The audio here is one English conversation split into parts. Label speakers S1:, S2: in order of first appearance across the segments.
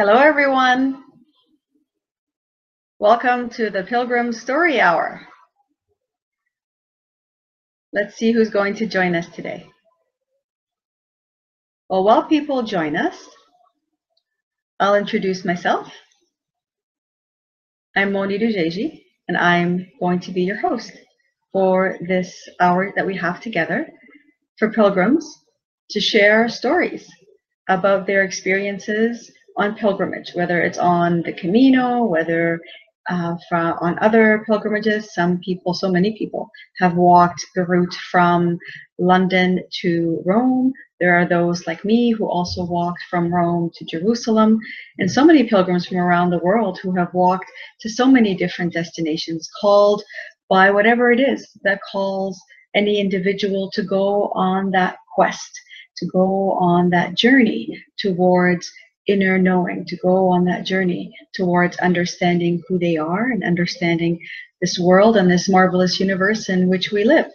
S1: Hello, everyone. Welcome to the Pilgrim Story Hour. Let's see who's going to join us today. Well, while people join us, I'll introduce myself. I'm Moni Dujeji, and I'm going to be your host for this hour that we have together for pilgrims to share stories about their experiences on pilgrimage, whether it's on the Camino, whether uh, from, on other pilgrimages. Some people, so many people, have walked the route from London to Rome. There are those like me who also walked from Rome to Jerusalem, and so many pilgrims from around the world who have walked to so many different destinations, called by whatever it is that calls any individual to go on that quest, to go on that journey towards inner knowing, to go on that journey towards understanding who they are and understanding this world and this marvelous universe in which we live.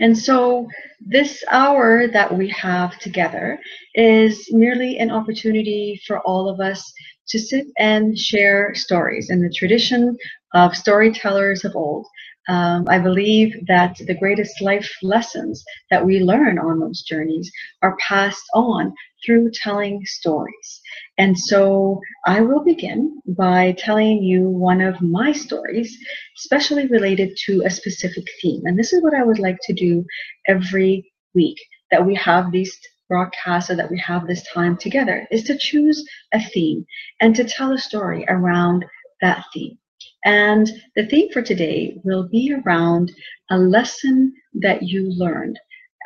S1: And so, this hour that we have together is merely an opportunity for all of us to sit and share stories in the tradition of storytellers of old um, I believe that the greatest life lessons that we learn on those journeys are passed on through telling stories. And so I will begin by telling you one of my stories, especially related to a specific theme. And this is what I would like to do every week that we have these broadcasts or that we have this time together is to choose a theme and to tell a story around that theme. And the theme for today will be around a lesson that you learned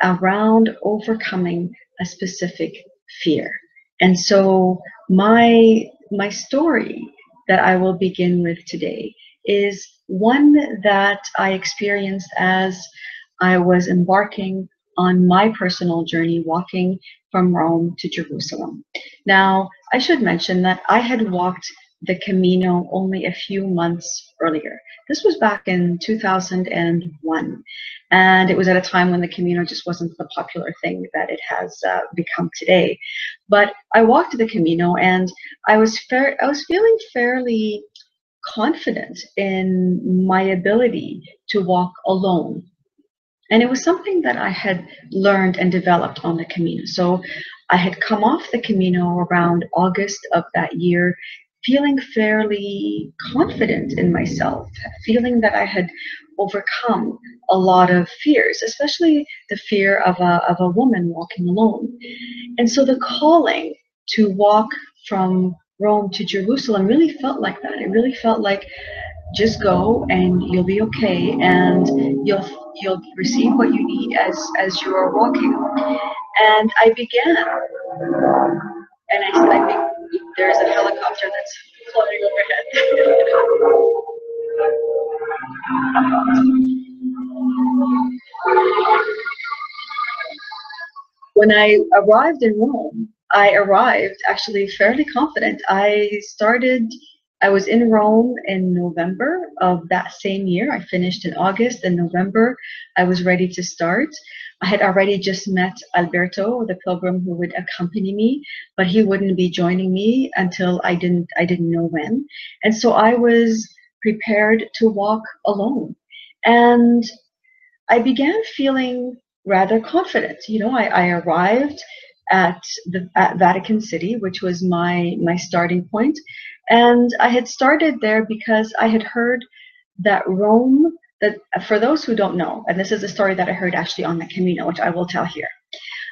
S1: around overcoming a specific fear. And so my my story that I will begin with today is one that I experienced as I was embarking on my personal journey walking from Rome to Jerusalem. Now, I should mention that I had walked the Camino only a few months earlier. This was back in 2001, and it was at a time when the Camino just wasn't the popular thing that it has uh, become today. But I walked the Camino, and I was fair, I was feeling fairly confident in my ability to walk alone. And it was something that I had learned and developed on the Camino. So I had come off the Camino around August of that year feeling fairly confident in myself, feeling that I had overcome a lot of fears, especially the fear of a, of a woman walking alone. And so the calling to walk from Rome to Jerusalem really felt like that. It really felt like just go and you'll be okay and you'll you'll receive what you need as as you are walking. And I began when I arrived in Rome, I arrived actually fairly confident. I started, I was in Rome in November of that same year. I finished in August. In November, I was ready to start. I had already just met Alberto, the pilgrim who would accompany me, but he wouldn't be joining me until I didn't I didn't know when. And so I was prepared to walk alone. And I began feeling rather confident. You know, I, I arrived at the at Vatican City, which was my my starting point, and I had started there because I had heard that Rome that for those who don't know, and this is a story that I heard actually on the Camino, which I will tell here.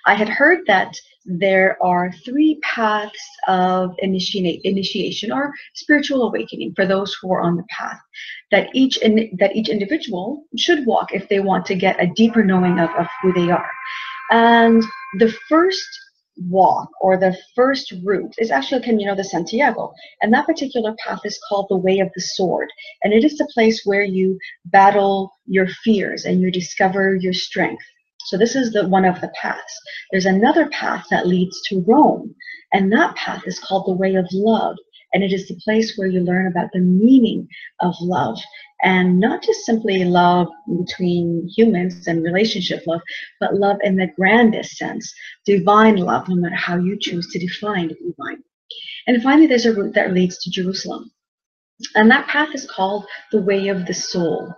S1: I had heard that there are three paths of initiate, initiation or spiritual awakening for those who are on the path that each in, that each individual should walk if they want to get a deeper knowing of, of who they are. And the first walk or the first route is actually Camino de Santiago. And that particular path is called the Way of the Sword. And it is the place where you battle your fears and you discover your strength. So this is the one of the paths. There's another path that leads to Rome. And that path is called the Way of Love. And it is the place where you learn about the meaning of love and not just simply love between humans and relationship love, but love in the grandest sense, divine love, no matter how you choose to define divine. And finally, there's a route that leads to Jerusalem. And that path is called the way of the soul.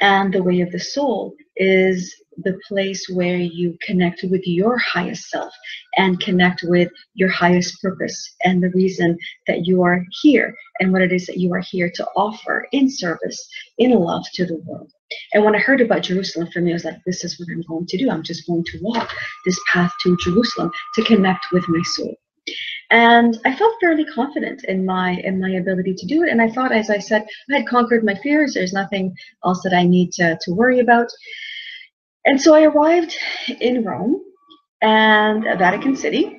S1: And the way of the soul is the place where you connect with your highest self and connect with your highest purpose and the reason that you are here and what it is that you are here to offer in service, in love to the world. And when I heard about Jerusalem, for me, I was like, this is what I'm going to do. I'm just going to walk this path to Jerusalem to connect with my soul. And I felt fairly confident in my in my ability to do it. And I thought, as I said, I had conquered my fears. There's nothing else that I need to, to worry about. And so I arrived in Rome and Vatican City.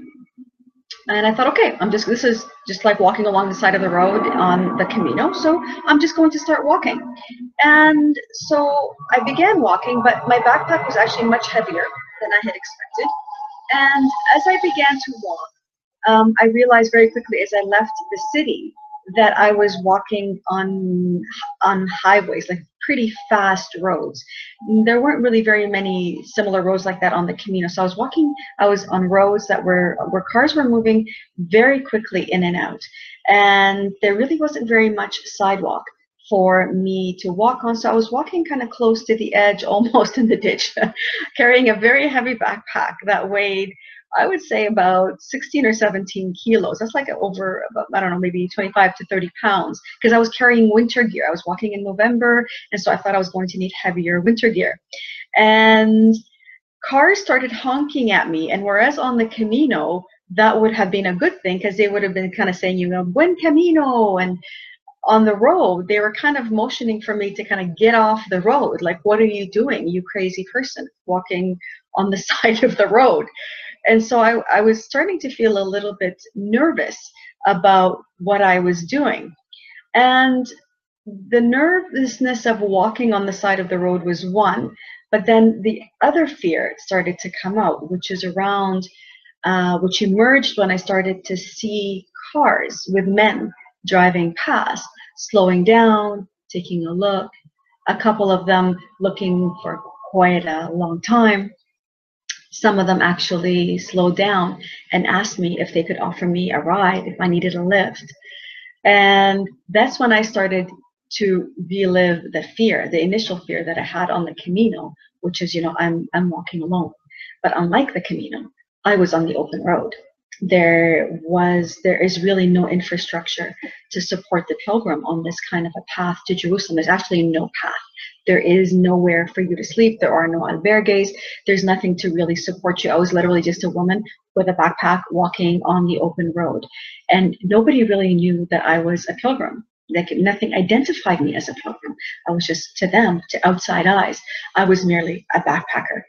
S1: And I thought, okay, I'm just, this is just like walking along the side of the road on the Camino. So I'm just going to start walking. And so I began walking, but my backpack was actually much heavier than I had expected. And as I began to walk, um, I realized very quickly as I left the city that I was walking on on highways, like pretty fast roads. There weren't really very many similar roads like that on the Camino. So I was walking, I was on roads that were where cars were moving very quickly in and out. And there really wasn't very much sidewalk for me to walk on. So I was walking kind of close to the edge, almost in the ditch, carrying a very heavy backpack that weighed I would say about 16 or 17 kilos. That's like over, about, I don't know, maybe 25 to 30 pounds because I was carrying winter gear. I was walking in November, and so I thought I was going to need heavier winter gear. And cars started honking at me, and whereas on the Camino, that would have been a good thing because they would have been kind of saying, you know, buen camino, and on the road, they were kind of motioning for me to kind of get off the road. Like, what are you doing, you crazy person, walking on the side of the road? And so I, I was starting to feel a little bit nervous about what I was doing. And the nervousness of walking on the side of the road was one, but then the other fear started to come out, which is around, uh, which emerged when I started to see cars with men driving past, slowing down, taking a look, a couple of them looking for quite a long time some of them actually slowed down and asked me if they could offer me a ride if I needed a lift. And that's when I started to relive the fear, the initial fear that I had on the Camino, which is, you know, I'm, I'm walking alone. But unlike the Camino, I was on the open road. There was, there is really no infrastructure to support the pilgrim on this kind of a path to Jerusalem. There's actually no path. There is nowhere for you to sleep. There are no albergues. There's nothing to really support you. I was literally just a woman with a backpack walking on the open road. And nobody really knew that I was a pilgrim. Like nothing identified me as a pilgrim. I was just to them, to outside eyes, I was merely a backpacker.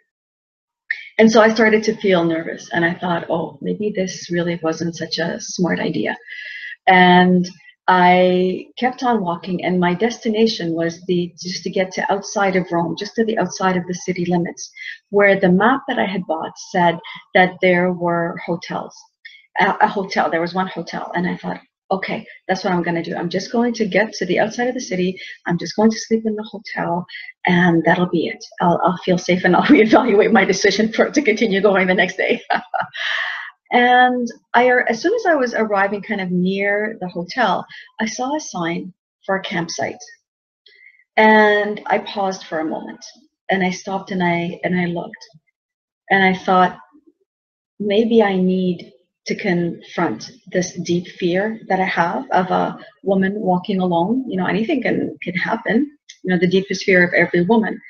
S1: And so I started to feel nervous and I thought, oh, maybe this really wasn't such a smart idea. And I kept on walking, and my destination was the just to get to outside of Rome, just to the outside of the city limits, where the map that I had bought said that there were hotels, a, a hotel. There was one hotel, and I thought, okay, that's what I'm going to do. I'm just going to get to the outside of the city. I'm just going to sleep in the hotel, and that'll be it. I'll, I'll feel safe, and I'll reevaluate my decision for to continue going the next day. And I, as soon as I was arriving kind of near the hotel, I saw a sign for a campsite. And I paused for a moment and I stopped and I and I looked. And I thought maybe I need to confront this deep fear that I have of a woman walking alone. You know, anything can can happen. You know, the deepest fear of every woman.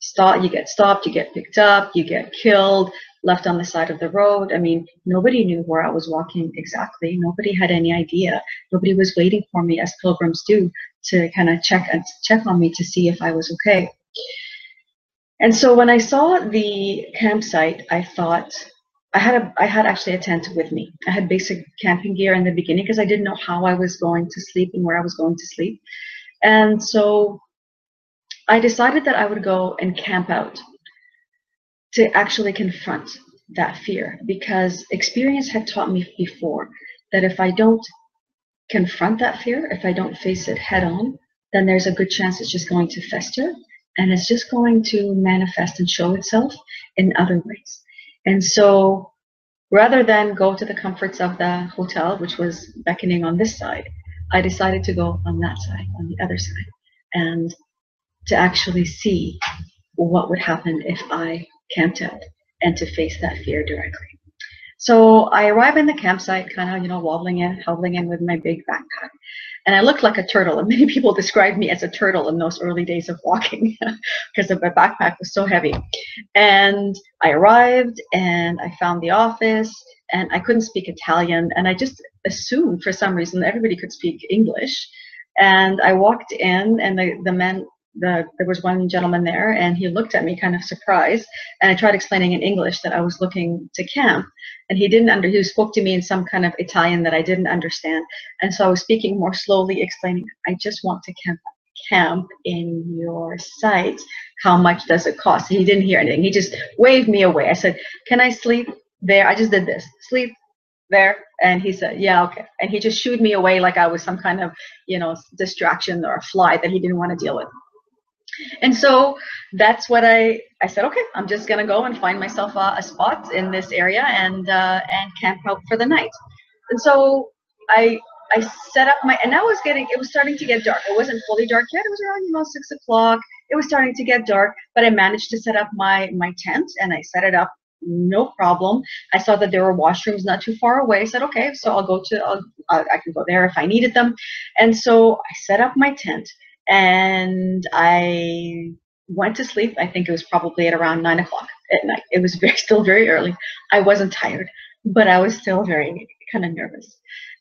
S1: Stop, you get stopped, you get picked up, you get killed, left on the side of the road. I mean, nobody knew where I was walking exactly. Nobody had any idea. Nobody was waiting for me, as pilgrims do, to kind of check and check on me to see if I was okay. And so when I saw the campsite, I thought I had a I had actually a tent with me. I had basic camping gear in the beginning because I didn't know how I was going to sleep and where I was going to sleep. And so I decided that I would go and camp out to actually confront that fear because experience had taught me before that if I don't confront that fear, if I don't face it head on, then there's a good chance it's just going to fester and it's just going to manifest and show itself in other ways. And so rather than go to the comforts of the hotel, which was beckoning on this side, I decided to go on that side, on the other side, and to actually see what would happen if I camped and to face that fear directly. So I arrive in the campsite, kind of, you know, wobbling in, hobbling in with my big backpack. And I looked like a turtle. And many people described me as a turtle in those early days of walking because my backpack was so heavy. And I arrived and I found the office and I couldn't speak Italian. And I just assumed for some reason everybody could speak English. And I walked in and the, the man the, there was one gentleman there and he looked at me kind of surprised and i tried explaining in english that i was looking to camp and he didn't under he spoke to me in some kind of italian that i didn't understand and so i was speaking more slowly explaining i just want to camp camp in your site how much does it cost? He didn't hear anything. He just waved me away. I said can i sleep there? I just did this sleep there? And he said yeah okay. And he just shooed me away like i was some kind of you know distraction or a fly that he didn't want to deal with and so that's what I I said. Okay, I'm just gonna go and find myself a, a spot in this area and uh, and camp out for the night. And so I I set up my and I was getting it was starting to get dark. It wasn't fully dark yet. It was around you know six o'clock. It was starting to get dark, but I managed to set up my my tent and I set it up no problem. I saw that there were washrooms not too far away. I said, okay, so I'll go to, I'll, I can go there if I needed them. And so I set up my tent and I went to sleep. I think it was probably at around nine o'clock at night. It was very, still very early. I wasn't tired, but I was still very kind of nervous.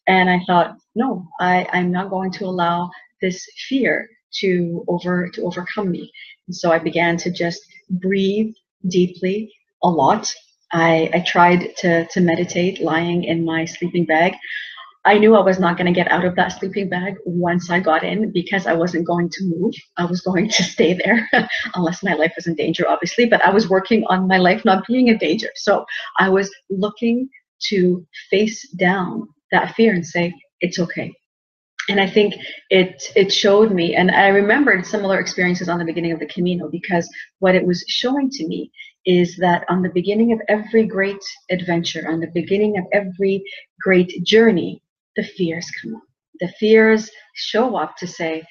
S1: And I thought, no, I, I'm not going to allow this fear to over to overcome me. And so I began to just breathe deeply a lot. I, I tried to, to meditate lying in my sleeping bag. I knew I was not going to get out of that sleeping bag once I got in because I wasn't going to move. I was going to stay there unless my life was in danger, obviously. But I was working on my life not being in danger. So I was looking to face down that fear and say, it's okay. And I think it it showed me, and I remembered similar experiences on the beginning of the Camino because what it was showing to me is that on the beginning of every great adventure, on the beginning of every great journey, the fears come up. The fears show up to say,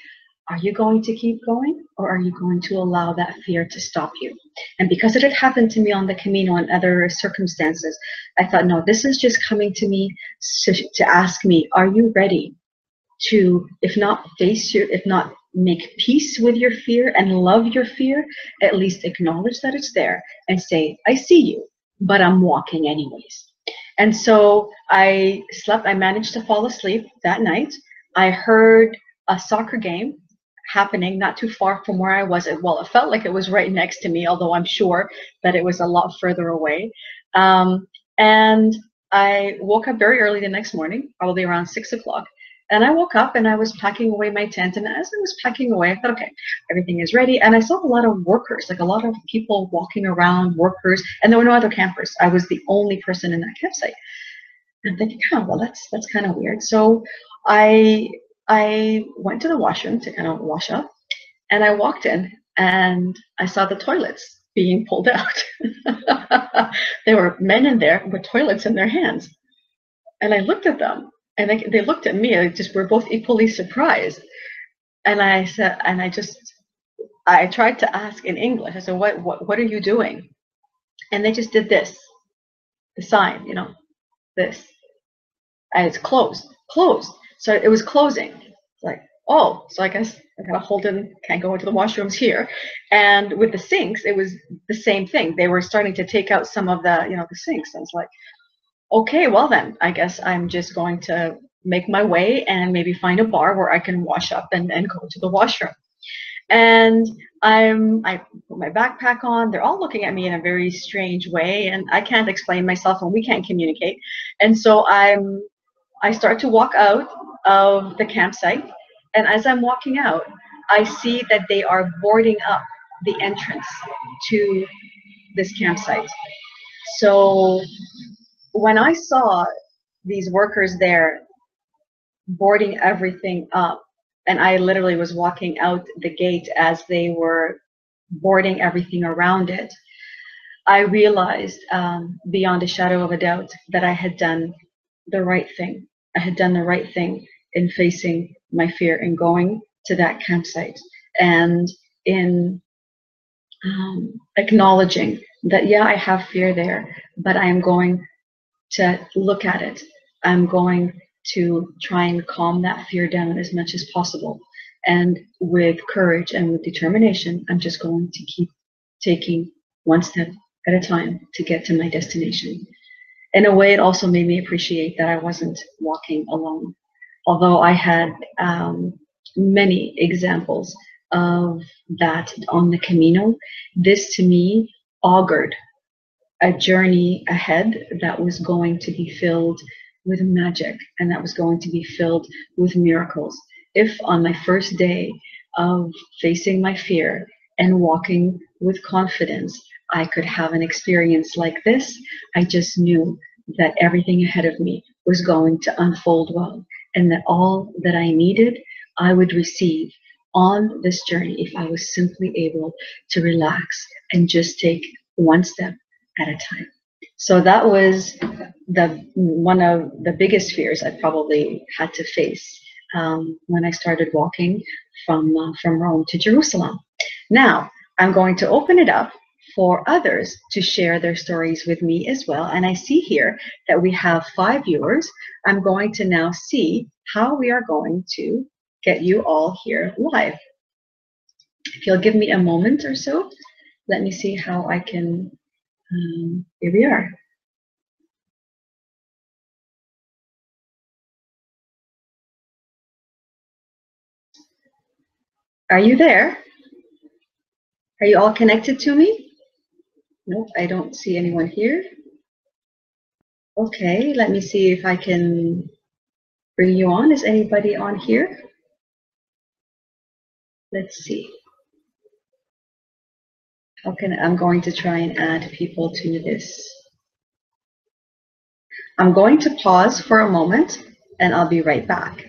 S1: are you going to keep going or are you going to allow that fear to stop you? And because it had happened to me on the Camino and other circumstances, I thought, no, this is just coming to me to, to ask me, are you ready to, if not face your, if not make peace with your fear and love your fear, at least acknowledge that it's there and say, I see you, but I'm walking anyways. And so I slept, I managed to fall asleep that night. I heard a soccer game happening not too far from where I was. Well, it felt like it was right next to me, although I'm sure that it was a lot further away. Um, and I woke up very early the next morning, probably around six o'clock. And I woke up and I was packing away my tent. And as I was packing away, I thought, okay, everything is ready. And I saw a lot of workers, like a lot of people walking around, workers, and there were no other campers. I was the only person in that campsite. And I'm thinking, oh, well, that's that's kind of weird. So I I went to the washroom to kind of wash up, and I walked in and I saw the toilets being pulled out. there were men in there with toilets in their hands. And I looked at them and they, they looked at me and just were both equally surprised. And i said and i just i tried to ask in english i said what what, what are you doing? And they just did this the sign you know this. And it's closed closed. So it was closing. It's like oh so i guess i gotta hold in can't go into the washrooms here. And with the sinks it was the same thing. They were starting to take out some of the you know the sinks. And it's like okay, well then, I guess I'm just going to make my way and maybe find a bar where I can wash up and, and go to the washroom. And I'm I put my backpack on. They're all looking at me in a very strange way, and I can't explain myself, and we can't communicate. And so I'm I start to walk out of the campsite, and as I'm walking out, I see that they are boarding up the entrance to this campsite. So when I saw these workers there boarding everything up, and I literally was walking out the gate as they were boarding everything around it, I realized um, beyond a shadow of a doubt that I had done the right thing. I had done the right thing in facing my fear and going to that campsite and in um, acknowledging that, yeah, I have fear there, but I am going to look at it. I'm going to try and calm that fear down as much as possible. And with courage and with determination, I'm just going to keep taking one step at a time to get to my destination. In a way, it also made me appreciate that I wasn't walking alone. Although I had um, many examples of that on the Camino, this to me augured a journey ahead that was going to be filled with magic and that was going to be filled with miracles. If on my first day of facing my fear and walking with confidence, I could have an experience like this, I just knew that everything ahead of me was going to unfold well and that all that I needed, I would receive on this journey if I was simply able to relax and just take one step at a time. So that was the one of the biggest fears I probably had to face um, when I started walking from uh, from Rome to Jerusalem. Now I'm going to open it up for others to share their stories with me as well. And I see here that we have five viewers. I'm going to now see how we are going to get you all here live. If you'll give me a moment or so, let me see how I can, um, here we are. Are you there? Are you all connected to me? Nope, I don't see anyone here. Okay, let me see if I can bring you on. Is anybody on here? Let's see. Can I'm going to try and add people to this. I'm going to pause for a moment and I'll be right back.